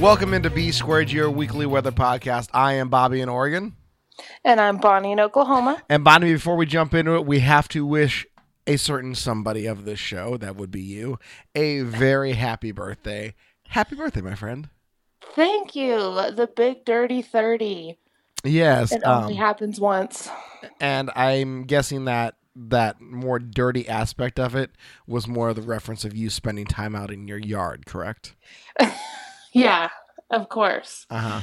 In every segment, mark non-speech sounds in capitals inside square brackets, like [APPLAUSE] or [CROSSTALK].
Welcome into B Squared, your weekly weather podcast. I am Bobby in Oregon. And I'm Bonnie in Oklahoma. And Bonnie, before we jump into it, we have to wish a certain somebody of this show, that would be you, a very happy birthday. Happy birthday, my friend. Thank you. The big dirty 30. Yes. It um, only happens once. and I'm guessing that that more dirty aspect of it was more the reference of you spending time out in your yard, correct? [LAUGHS] Yeah, of course. Uh huh.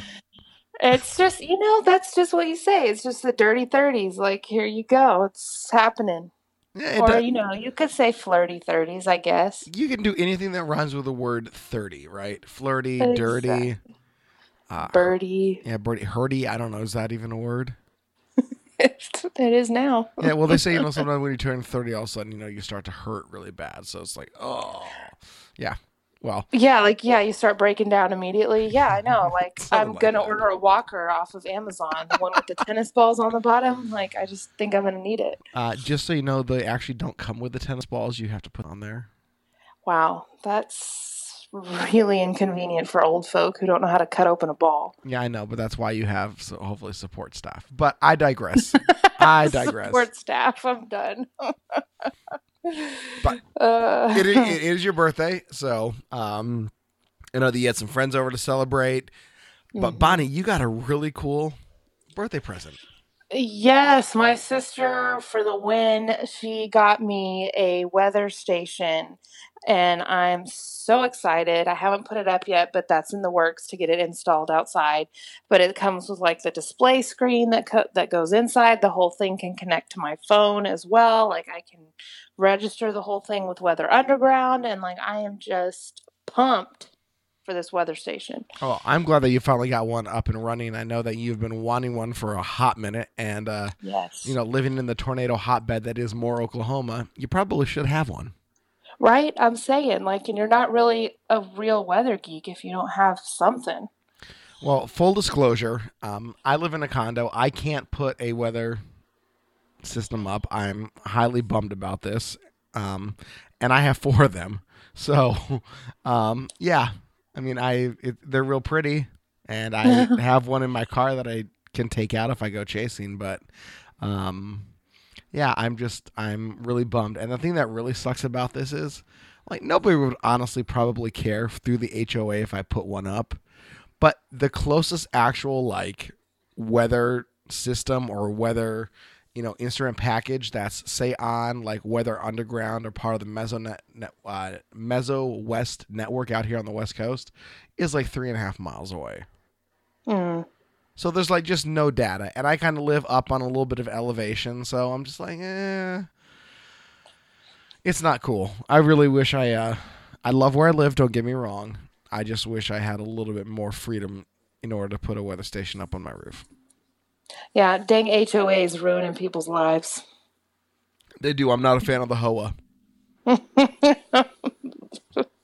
It's just, you know, that's just what you say. It's just the dirty 30s. Like, here you go. It's happening. Yeah, Or, you know, you could say flirty 30s, I guess. you can do anything that rhymes with the word 30, right? Flirty, dirty. Exactly. Uh, Birdie. yeah, birdie, hurdy. I don't know. Is that even a word? [LAUGHS] it is now. Yeah, well, they say you know [LAUGHS] sometimes when you turn thirty, all of a sudden you know you start to hurt really bad. So it's like, oh, yeah. Well, Yeah, like, yeah, you start breaking down immediately. Yeah, I know. Like, [LAUGHS] I'm like going to that. order a walker off of Amazon, the one with the tennis balls on the bottom. Like, I just think I'm going to need it. uh, just so you know, they actually don't come with the tennis balls. You have to put on there. Wow, that's really inconvenient for old folk who don't know how to cut open a ball. Yeah, I know, but that's why you have so hopefully support staff. But I digress. [LAUGHS] I digress. Support staff, I'm done. [LAUGHS] But uh, it, [LAUGHS] it is your birthday, so um, I know that you had some friends over to celebrate. But Mm-hmm. Bonnie, you got a really cool birthday present. yes, my sister for the win, she got me a weather station, and I'm so excited. I haven't put it up yet, but that's in the works to get it installed outside. But it comes with like the display screen that co- that goes inside. The whole thing can connect to my phone as well. Like I can register the whole thing with Weather Underground, and like I am just pumped for this weather station. Oh, I'm glad that you finally got one up and running. I know that you've been wanting one for a hot minute, and uh, Yes. you know, living in the tornado hotbed that is Moore, Oklahoma, you probably should have one. Right? I'm saying, like, and you're not really a real weather geek if you don't have something. Well, full disclosure, um, I live in a condo. I can't put a weather system up. I'm highly bummed about this, um, and I have four of them. So, [LAUGHS] um, yeah, I mean, I it, they're real pretty, and I [LAUGHS] have one in my car that I can take out if I go chasing. But, um, yeah, I'm just I'm really bummed. And the thing that really sucks about this is, like, nobody would honestly probably care through the HOA if I put one up but the closest actual like weather system or weather you know instrument package that's say on like weather underground or part of the meso net, net uh, MesoWest network out here on the west coast is like three and a half miles away Mm. So there's like just no data and i kind of live up on a little bit of elevation so i'm just like eh. It's not cool. I really wish i uh i love where i live don't get me wrong. I just wish i had a little bit more freedom in order to put a weather station up on my roof. Yeah, dang HOAs ruining people's lives. they do. I'm not a fan of the hoa [LAUGHS]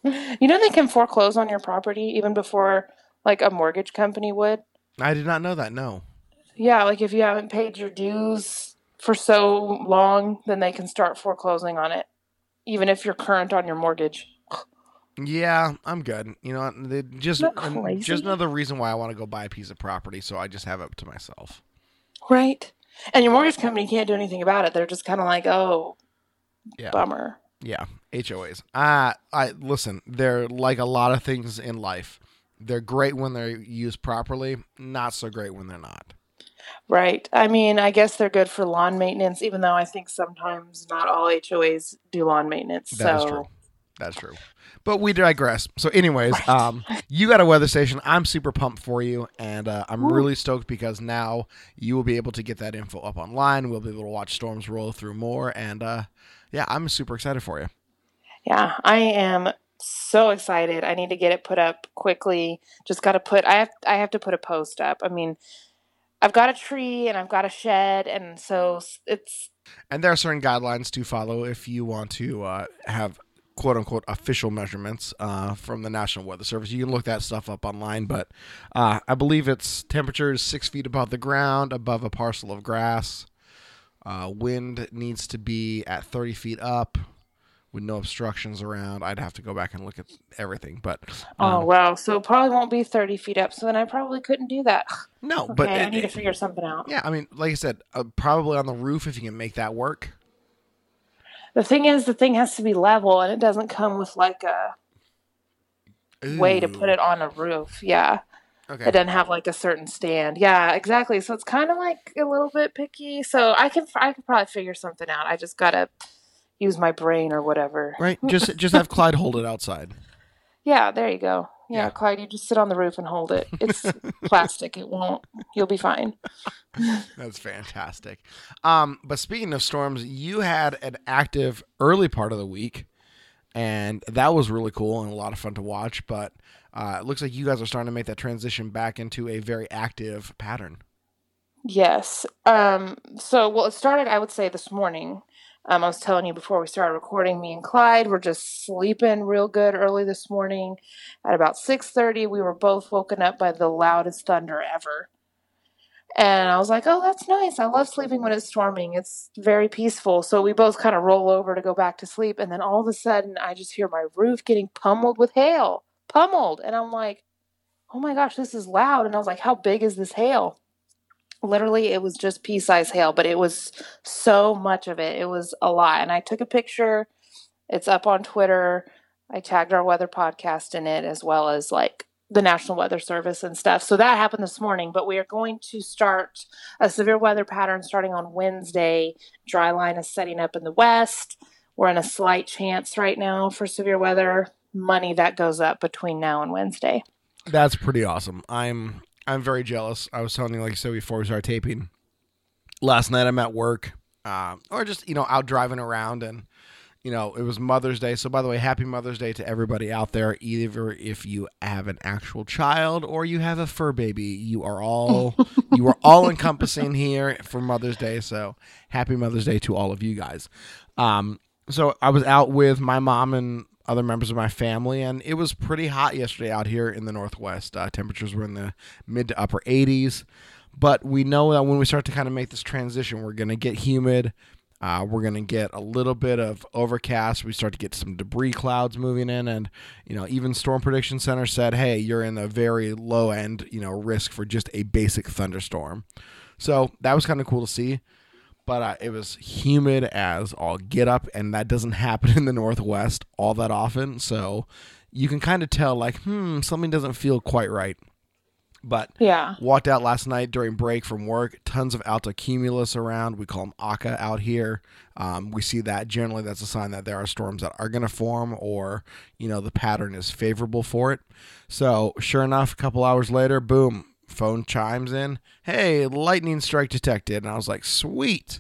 You know they can foreclose on your property even before like a mortgage company would. I did not know that no Yeah, like if you haven't paid your dues for so long, then they can start foreclosing on it, even if you're current on your mortgage. yeah i'm good you know they just Isn't that and crazy? just another reason why i want to go buy a piece of property so i just have it to myself Right. And your mortgage company can't do anything about it. They're just kind of like, oh, yeah bummer. Yeah, HOAs. Uh, I listen. They're like a lot of things in life. They're great when they're used properly. Not so great when they're not. Right. I mean, I guess they're good for lawn maintenance, even though I think sometimes not all HOAs do lawn maintenance. That is so, true. That's true. But we digress. So, anyways, um, you got a weather station. I'm super pumped for you, and uh, I'm really stoked because now you will be able to get that info up online. We'll be able to watch storms roll through Moore, and uh, yeah, I'm super excited for you. yeah, I am so excited. I need to get it put up quickly. Just got to put I have I have to put a post up. I mean, I've got a tree and I've got a shed and so it's And there are certain guidelines to follow if you want to uh, have quote unquote official measurements uh, from the National Weather Service. You can look that stuff up online, but uh, I believe it's temperatures six feet above the ground, above a parcel of grass. Uh, wind needs to be at 30 feet up with no obstructions around. I'd have to go back and look at everything, but oh um, wow, so it probably won't be thirty feet up. So then I probably couldn't do that. [SIGHS] no, Okay, but I it- need to figure something out. yeah, I mean, like I said, uh, probably on the roof if you can make that work. The thing is, the thing has to be level, and it doesn't come with like a way to put it on a roof. Yeah. Okay. It doesn't have like a certain stand. Yeah, exactly. So it's kind of like a little bit picky. So I can I could probably figure something out. I just gotta use my brain or whatever. Right. [LAUGHS] Just just have Clyde hold it outside. Yeah, there you go. Yeah, Yeah. Clyde, you just sit on the roof and hold it. It's [LAUGHS] plastic. It won't. You'll be fine. [LAUGHS] That's fantastic. Um, but speaking of storms, you had an active early part of the week, and that was really cool and a lot of fun to watch. But uh, it looks like you guys are starting to make that transition back into a very active pattern. Yes. Um. So well, it started. I would say this morning. Um, I was telling you before we started recording. Me and Clyde were just sleeping real good early this morning. At about six thirty, we were both woken up by the loudest thunder ever. And I was like, "Oh, that's nice. I love sleeping when it's storming. It's very peaceful." So we both kind of roll over to go back to sleep, and then all of a sudden, I just hear my roof getting pummeled with hail, pummeled, and I'm like, "Oh my gosh, this is loud!" And I was like, "How big is this hail?" Literally it was just pea-sized hail but it was so much of it. It was a lot and i took a picture. It's up on twitter. I tagged our weather podcast in it as well as like the national weather service and stuff. So that happened this morning but we are going to start a severe weather pattern starting on wednesday. Dry line is setting up in the west. We're in a slight chance right now for severe weather. Money that goes up between now and wednesday. That's pretty awesome. I'm I'm very jealous. I was telling you, like I said before we started taping. Last night I'm at work, uh, or just you know out driving around, and you know it was Mother's Day. So by the way, Happy Mother's Day to everybody out there. Either if you have an actual child or you have a fur baby, you are all [LAUGHS] you are all encompassing here for Mother's Day. So Happy Mother's Day to all of you guys. Um, so I was out with my mom and other members of my family, and it was pretty hot yesterday out here in the Northwest. Uh, temperatures were in the mid to upper 80s, but we know that when we start to kind of make this transition, we're going to get humid. Uh, we're going to get a little bit of overcast. We start to get some debris clouds moving in, and you know, even Storm Prediction Center said, "Hey, you're in a very low end, you know, risk for just a basic thunderstorm." So that was kind of cool to see but uh, it was humid as all get up, and that doesn't [LAUGHS] happen in the Northwest all that often. So you can kind of tell, like, hmm, something doesn't feel quite right. But yeah walked out last night during break from work. Tons of altocumulus around. We call them ACCAS out here. Um, we see that generally. That's a sign that there are storms that are going to form, or you know the pattern is favorable for it. So sure enough, a couple hours later, boom, phone chimes in. Hey, lightning strike detected, and I was like, sweet.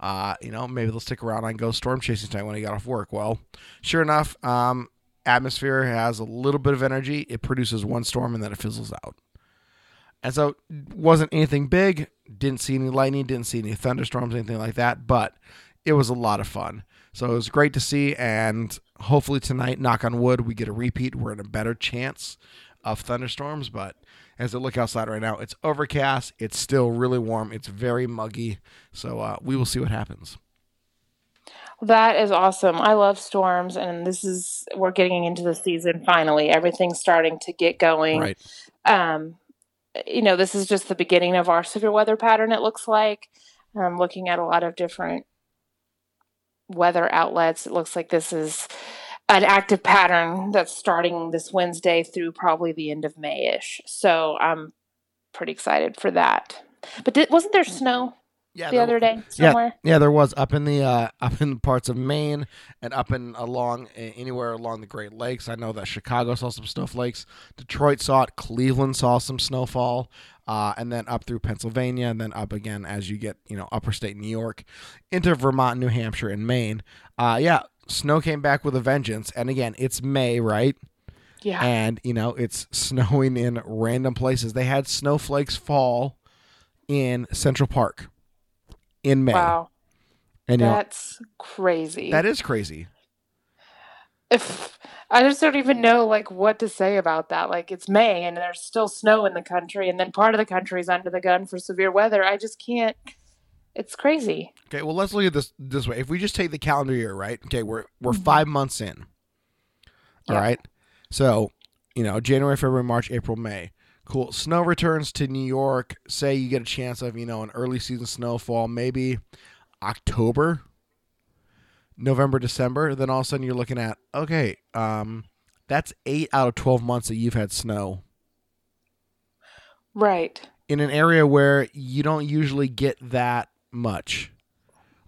Uh, you know, maybe they'll stick around and go storm chasing tonight when he got off work. Well, sure enough, um, atmosphere has a little bit of energy. It produces one storm and then it fizzles out. And so wasn't anything big, didn't see any lightning, didn't see any thunderstorms, anything like that, but it was a lot of fun. So it was great to see and hopefully tonight, knock on wood, we get a repeat. We're in a better chance of thunderstorms, but as I look outside right now, it's overcast, it's still really warm, it's very muggy. So uh, we will see what happens. That is awesome. I love storms, and this is we're getting into the season finally. Everything's starting to get going. Right. Um, you know, this is just the beginning of our severe weather pattern. It looks like. I'm looking at a lot of different weather outlets. It looks like this is an active pattern that's starting this Wednesday through probably the end of May-ish. So I'm pretty excited for that. But did, wasn't there snow Yeah, the there- other day somewhere? Yeah, yeah, there was up in the uh, up in parts of Maine and up in along anywhere along the Great Lakes. I know that Chicago saw some snowflakes. Detroit saw it. Cleveland saw some snowfall, uh, and then up through Pennsylvania, and then up again as you get you know upper state New York into Vermont, New Hampshire, and Maine. Uh, yeah, snow came back with a vengeance. And again, it's May, right? Yeah. And, you know, it's snowing in random places. They had snowflakes fall in Central Park in May. wow. And, you know, That's crazy. that is crazy. if I just don't even know like what to say about that. Like it's May and there's still snow in the country and then part of the country is under the gun for severe weather. I just can't it's crazy. Okay, well, let's look at this this way. If we just take the calendar year, right? Okay, we're we're Mm-hmm. five months in. All Yeah. right. So, you know, January, February, March, April, May. Cool. Snow returns to New York. Say you get a chance of, you know, an early season snowfall, maybe October, November, December. Then all of a sudden you're looking at, okay, um, that's eight out of 12 months that you've had snow Right. in an area where you don't usually get that much.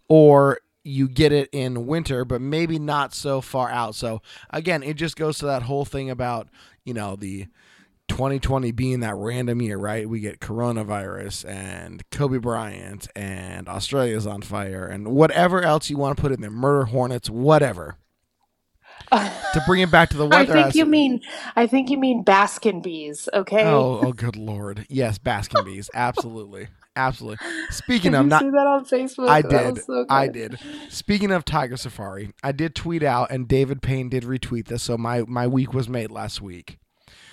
Or you get it in winter, but maybe not so far out. So again, it just goes to that whole thing about, you know, the 2020 being that random year, right? We get coronavirus and Kobe Bryant and Australia's on fire and whatever else you want to put in there, murder hornets, whatever. to bring it back to the [LAUGHS] weather. I think you mean I think you mean Baskin bees, okay? Oh, oh, good lord! Yes, Baskin bees, absolutely, absolutely. [LAUGHS] Speaking Did of you not, see that on Facebook? I did. so I did. Speaking of Tiger Safari, I did tweet out, and David Payne did retweet this, so my my week was made last week.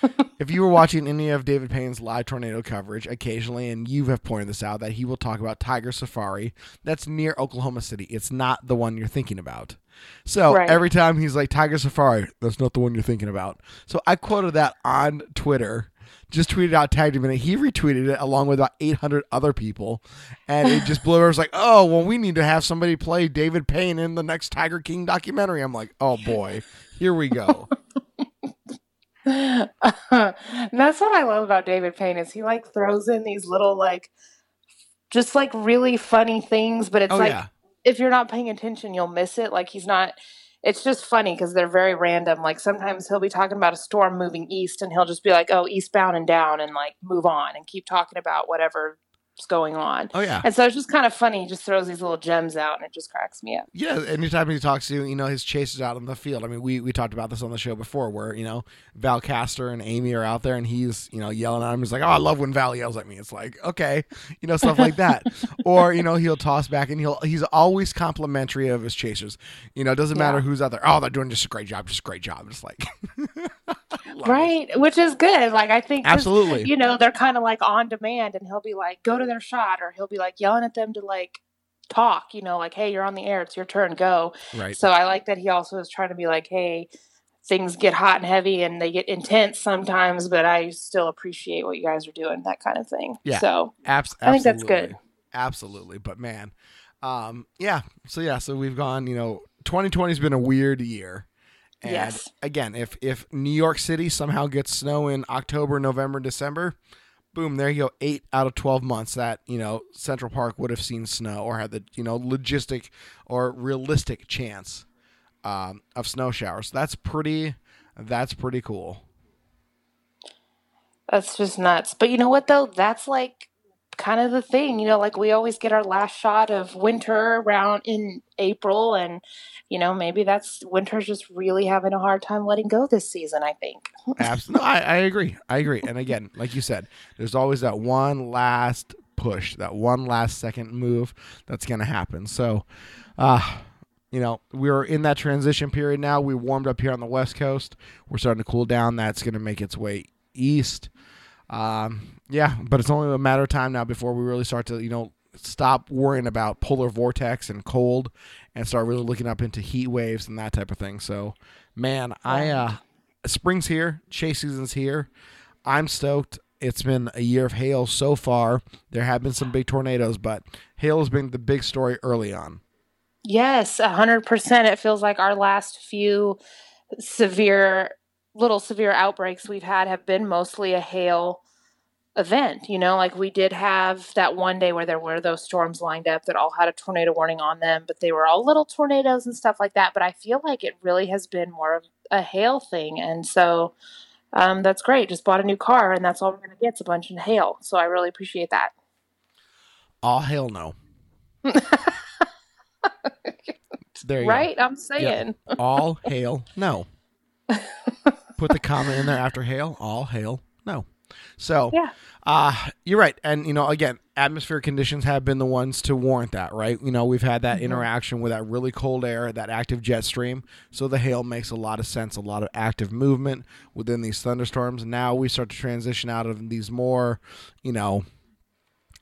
[LAUGHS] if you were watching any of David Payne's live tornado coverage occasionally, and you have pointed this out, that he will talk about Tiger Safari that's near Oklahoma City. It's not the one you're thinking about. So Right. every time he's like Tiger Safari, that's not the one you're thinking about. So I quoted that on Twitter. Just tweeted out, tagged him in it. He retweeted it along with about 800 other people, and it just blew. over. It's like, oh, well, we need to have somebody play David Payne in the next Tiger King documentary. I'm like, oh boy, here we go. And [LAUGHS] that's what I love about David Payne is he like throws in these little like just like really funny things, but it's oh like yeah, if you're not paying attention, you'll miss it. Like he's not. It's just funny because they're very random. Like sometimes he'll be talking about a storm moving east, and he'll just be like, "Oh, eastbound and down," and like move on and keep talking about whatever's going on. oh yeah. And so it's just kind of funny. He just throws these little gems out, and it just cracks me up. Yeah, anytime he talks to you you know his chases out on the field. I mean, we we talked about this on the show before, where you know Val Castor and Amy are out there, and he's you know yelling at him. He's like, "Oh, I love when Val yells at me." It's like, okay, you know stuff like that. [LAUGHS] or you know he'll toss back, and he'll he's always complimentary of his chasers. You know, it doesn't matter who's out there. Oh, they're doing just a great job, just a great job. It's like, [LAUGHS] Right, which is good. Like I think Absolutely. you know, they're kind of like on demand, and he'll be like, "Go to their shot," or he'll be like yelling at them to like talk. You know, like, "Hey, you're on the air. It's your turn. Go." Right. So I like that he also is trying to be like, "Hey." Things get hot and heavy and they get intense sometimes, but I still appreciate what you guys are doing, that kind of thing. Yeah. So Abs- I think that's good. Absolutely. But man, um, yeah. So yeah, so we've gone, you know, 2020's been a weird year. And Yes. again, if if New York City somehow gets snow in October, November, December, boom, there you go. Eight out of twelve months that, you know, Central Park would have seen snow or had the, you know, logistic or realistic chance um, of snow showers. That's pretty that's pretty cool. That's just nuts. But you know what though? That's like kind of the thing. You know, like we always get our last shot of winter around in April and you know, maybe that's winter's just really having a hard time letting go this season, I think. Absolutely. I, I agree. I agree. And again, like you said, there's always that one last push, that one last second move that's going to happen. So, uh, you know, we're in that transition period now. We warmed up here on the West Coast. We're starting to cool down. That's going to make its way east. Um, yeah, but it's only a matter of time now before we really start to, you know, stop worrying about polar vortex and cold and start really looking up into heat waves and that type of thing. So, man, I uh spring's here, chase season's here. I'm stoked. It's been a year of hail so far. There have been some big tornadoes, but hail has been the big story early on. Yes, a hundred percent. It feels like our last few severe, little severe outbreaks we've had have been mostly a hail event. You know, like we did have that one day where there were those storms lined up that all had a tornado warning on them, but they were all little tornadoes and stuff like that. But I feel like it really has been more of a hail thing, and so. Um, that's great. Just bought a new car, and that's all we're going to get. It's a bunch of hail. So I really appreciate that. All hail no. [LAUGHS] There you right? I'm saying. go. All [LAUGHS] hail no. [LAUGHS] Put the comment in there after hail. All hail no. So Yeah. uh, you're right. And, you know, again, atmospheric conditions have been the ones to warrant that, right? You know, we've had that interaction with that really cold air, that active jet stream. So the hail makes a lot of sense, a lot of active movement within these thunderstorms. Now we start to transition out of these more, you know,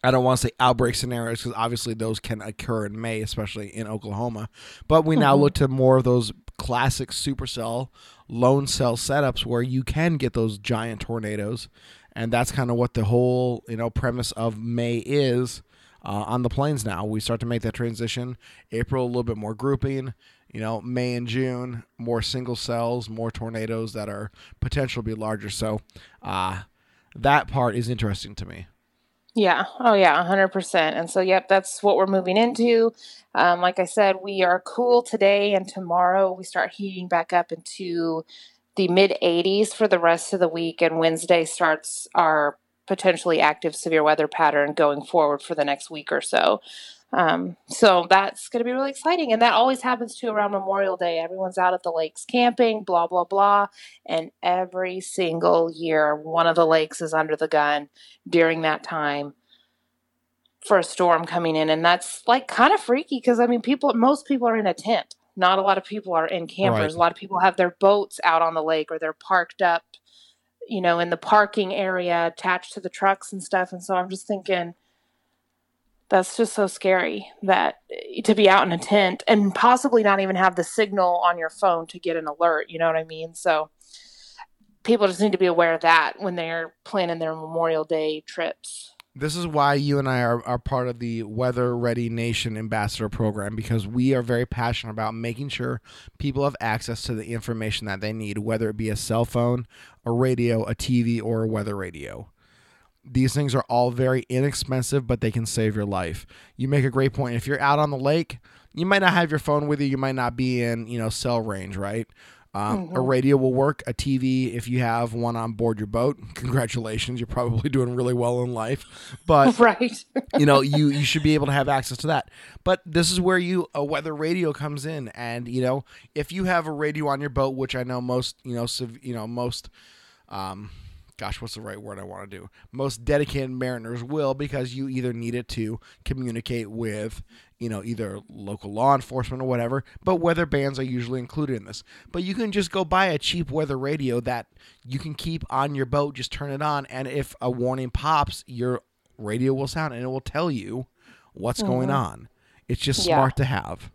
I don't want to say outbreak scenarios because obviously those can occur in May, especially in Oklahoma. But we now look to more of those classic supercell lone cell setups where you can get those giant tornadoes, and that's kind of what the whole you know premise of May is uh, on the plains. Now we start to make that transition. April a little bit more grouping. You know, May and June more single cells, more tornadoes that are potentially be larger. So uh, that part is interesting to me. Yeah. Oh, yeah. 100%. And so, yep, that's what we're moving into. Um, like I said, we are cool today, and tomorrow we start heating back up into the mid 80s for the rest of the week. And Wednesday starts our potentially active severe weather pattern going forward for the next week or so. Um, so that's going to be really exciting. And that always happens too around Memorial Day. Everyone's out at the lakes camping, blah, blah, blah. And every single year, one of the lakes is under the gun during that time for a storm coming in. And that's like kind of freaky because I mean, people, most people are in a tent. Not a lot of people are in campers. Right. A lot of people have their boats out on the lake or they're parked up, you know, in the parking area attached to the trucks and stuff. And so I'm just thinking, that's just so scary that to be out in a tent and possibly not even have the signal on your phone to get an alert. You know what I mean? So people just need to be aware of that when they're planning their Memorial Day trips. This is why you and I are, are part of the Weather Ready Nation Ambassador Program because we are very passionate about making sure people have access to the information that they need, whether it be a cell phone, a radio, a TV, or a weather radio. These things are all very inexpensive, but they can save your life. You make a great point. If you're out on the lake, you might not have your phone with you. You might not be in, you know, cell range, right? Um, A radio will work. A TV, if you have one on board your boat, [LAUGHS] congratulations. You're probably doing really well in life. But [LAUGHS] Right. you know you you should be [LAUGHS] able to have access to that but this is where you a weather radio comes in and you know if you have a radio on your boat which i know most you know civ- you know most um gosh what's the right word i want to do? Most dedicated mariners will because you either need it to communicate with you know either local law enforcement or whatever but weather bands are usually included in this. But you can just go buy a cheap weather radio that you can keep on your boat just turn it on and if a warning pops your radio will sound and it will tell you what's going mm-hmm. on. It's just Yeah. smart to have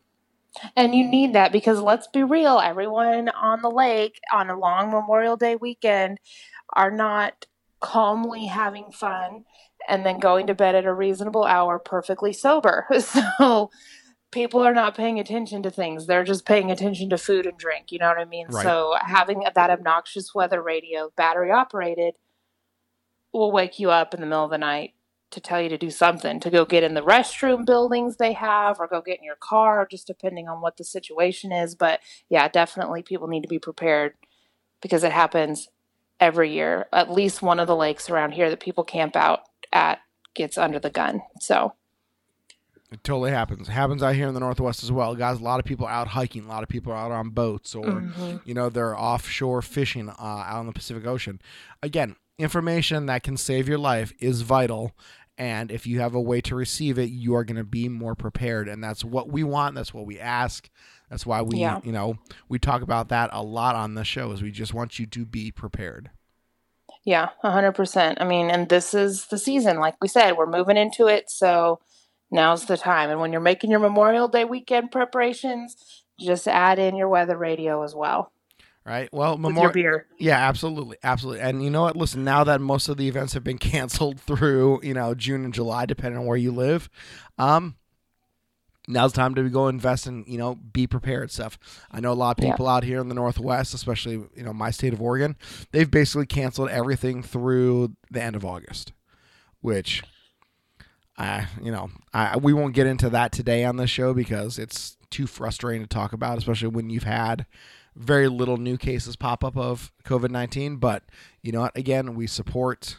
And you need that because let's be real, everyone on the lake on a long Memorial Day weekend are not calmly having fun and then going to bed at a reasonable hour perfectly sober. [LAUGHS] So people are not paying attention to things. They're just paying attention to food and drink. You know what I mean? Right. So having that obnoxious weather radio, battery operated, will wake you up in the middle of the night to tell you to do something, to go get in the restroom buildings they have, or go get in your car, just depending on what the situation is. But yeah, definitely people need to be prepared because it happens every year. At least one of the lakes around here that people camp out at gets under the gun. So It totally happens. It happens out here in the Northwest as well. Guys, a lot of people are out hiking. A lot of people are out on boats or, you know, they're offshore fishing uh, out in the Pacific Ocean. Again, information that can save your life is vital. And if you have a way to receive it, you are going to be more prepared. And that's what we want. That's what we ask. That's why we, Yeah. you know, we talk about that a lot on the show is we just want you to be prepared. Yeah, a hundred percent. I mean, and this is the season, like we said, we're moving into it, so now's the time. And when you're making your Memorial Day weekend preparations, just add in your weather radio as well Right. Well, with Memor- your beer. Yeah, absolutely, absolutely. And you know what? Listen, now that most of the events have been [LAUGHS] canceled through, you know, June and July, depending on where you live, um, now's time to go invest and you know be prepared stuff. I know a lot of Yeah. people out here in the Northwest, especially you know my state of Oregon, they've basically canceled everything through the end of August, which. I, you know, I we won't get into that today on the show because it's too frustrating to talk about, especially when you've had very little new cases pop up of COVID nineteen. But you know what? Again, we support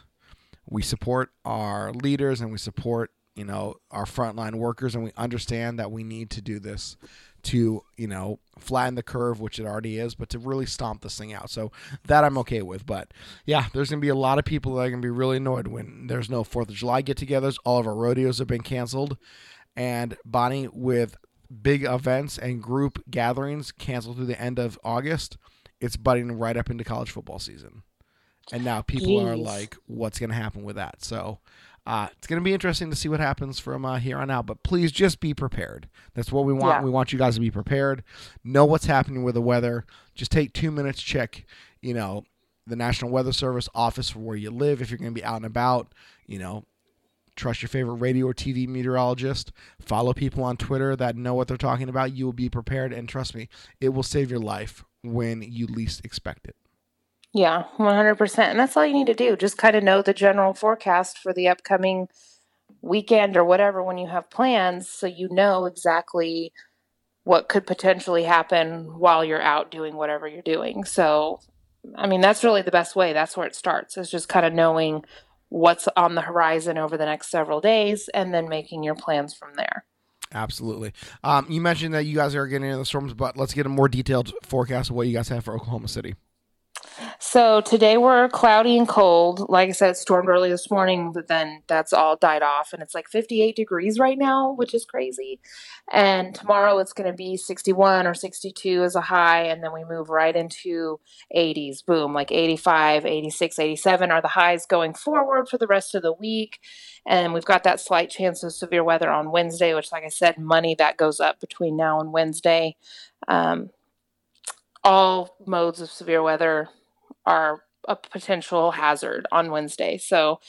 we support our leaders and we support you know our frontline workers, and we understand that we need to do this to you know flatten the curve, which it already is, but to really stomp this thing out. So that I'm okay with. But yeah, there's gonna be a lot of people that are gonna be really annoyed when there's no Fourth of July get-togethers. All of our rodeos have been canceled, and Bonnie with big events and group gatherings canceled through the end of August. It's butting right up into college football season, and now people are like, "What's gonna happen with that?" So. Uh, it's going to be interesting to see what happens from uh, here on out, but please just be prepared. That's what we want. Yeah. We want you guys to be prepared, know what's happening with the weather. Just take two minutes, check, you know, the National Weather Service office for where you live. If you're going to be out and about, you know, trust your favorite radio or TV meteorologist. Follow people on Twitter that know what they're talking about. You will be prepared, and trust me, it will save your life when you least expect it. Yeah, 100%. And that's all you need to do. Just kind of know the general forecast for the upcoming weekend or whatever when you have plans so you know exactly what could potentially happen while you're out doing whatever you're doing. So, I mean, that's really the best way. That's where it starts, is just kind of knowing what's on the horizon over the next several days and then making your plans from there. Absolutely. Um, you mentioned that you guys are getting into the storms, but let's get a more detailed forecast of what you guys have for Oklahoma City. So today we're cloudy and cold. Like I said, it stormed early this morning, but then that's all died off and it's like 58 degrees right now, which is crazy. And tomorrow it's going to be 61 or 62 as a high and then we move right into 80s. Boom, like 85, 86, 87 are the highs going forward for the rest of the week. And we've got that slight chance of severe weather on Wednesday, which like I said, money that goes up between now and Wednesday. Um, all modes of severe weather are a potential hazard on Wednesday. So,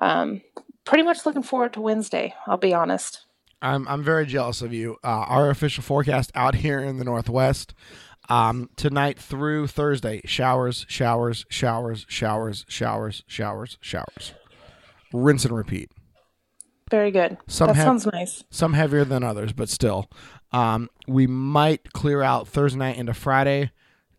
um, pretty much looking forward to Wednesday. I'll be honest. I'm I'm very jealous of you. Uh, our official forecast out here in the Northwest um, tonight through Thursday: showers, showers, showers, showers, showers, showers, showers. Rinse and repeat. Very good. Some that sounds nice. Some heavier than others, but still. Um, we might clear out Thursday night into Friday.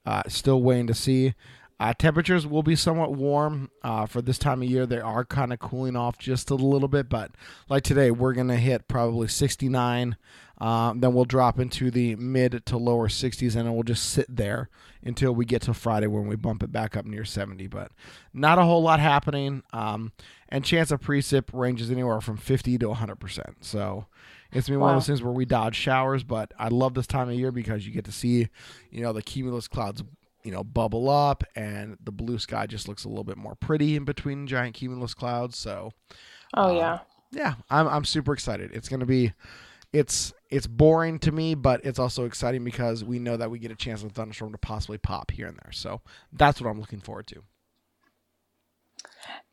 Uh, still waiting to see. Uh, temperatures will be somewhat warm uh, for this time of year. They are kind of cooling off just a little bit, but like today, we're going to hit probably 69. Um, then we'll drop into the mid to lower 60s, and it will just sit there until we get to Friday when we bump it back up near 70. But not a whole lot happening. Um, and chance of precip ranges anywhere from 50 to 100%. So it's been one of those things where we dodge showers, but I love this time of year because you get to see, you know, the cumulus clouds, you know, bubble up and the blue sky just looks a little bit more pretty in between giant cumulus clouds. So, Oh, um, yeah. yeah, I'm I'm super excited. It's going to be it's it's boring to me, but it's also exciting because we know that we get a chance of a thunderstorm to possibly pop here and there. So, that's what I'm looking forward to.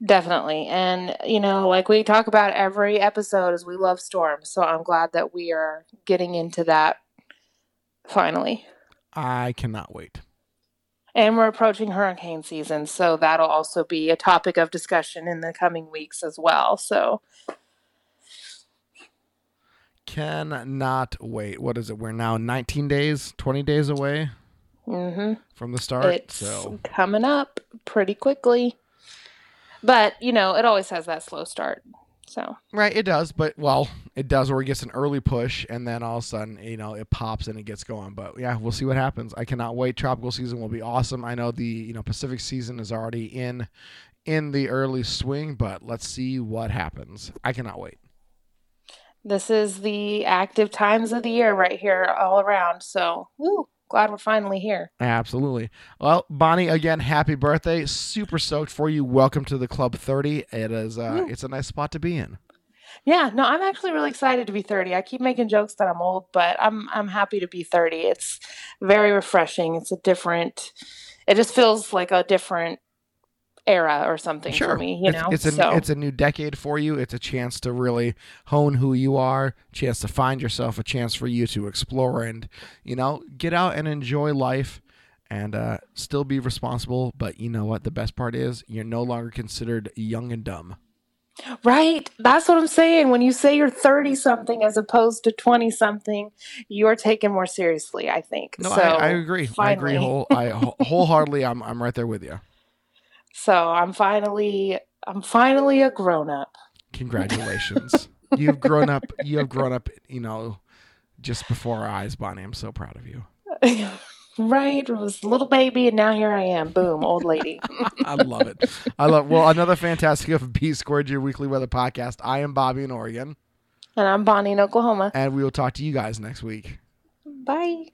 Definitely. And, you know, like we talk about every episode is we love storms. So I'm glad that we are getting into that finally. I cannot wait. And we're approaching hurricane season. So that'll also be a topic of discussion in the coming weeks as well. So, Cannot wait. What is it? We're now 19 days, 20 days away hmm from the start. it's so, coming up pretty quickly. But, you know, it always has that slow start. So, right, it does, but well, it does where it gets an early push and then all of a sudden, you know, it pops and it gets going. But yeah, we'll see what happens. I cannot wait. Tropical season will be awesome. I know the, you know, Pacific season is already in in the early swing, but let's see what happens. I cannot wait. this is the active times of the year right here all around. So, woo, glad we're finally here. Absolutely. Well, Bonnie, again, happy birthday. Super stoked for you. Welcome to the Club 30. It is uh it's a nice spot to be in. Yeah, no, I'm actually really excited to be 30. I keep making jokes that I'm old, but I'm I'm happy to be 30. It's very refreshing. It's a different it just feels like a different era or something for me, you it's, know. it's a so it's a new decade for you. It's a chance to really hone who you are, chance to find yourself, a chance for you to explore and you know get out and enjoy life, and uh, still be responsible. But you know what? The best part is you're no longer considered young and dumb. Right. That's what I'm saying. When you say you're 30 something as opposed to 20 something, you're taken more seriously, I think. No, so I, I agree. I agree whole [LAUGHS] I wholeheartedly. I'm I'm right there with you. So I'm finally I'm finally a grown up. Congratulations. [LAUGHS] You've grown up. You have grown up. You know, just before our eyes, Bonnie. I'm so proud of you. [LAUGHS] right? I was a little baby, and now here I am. Boom, old lady. [LAUGHS] I love it. I love. Well, another fantastic of B Squared, your weekly weather podcast. I am Bobby in Oregon, and I'm Bonnie in Oklahoma. and we will talk to you guys next week. Bye.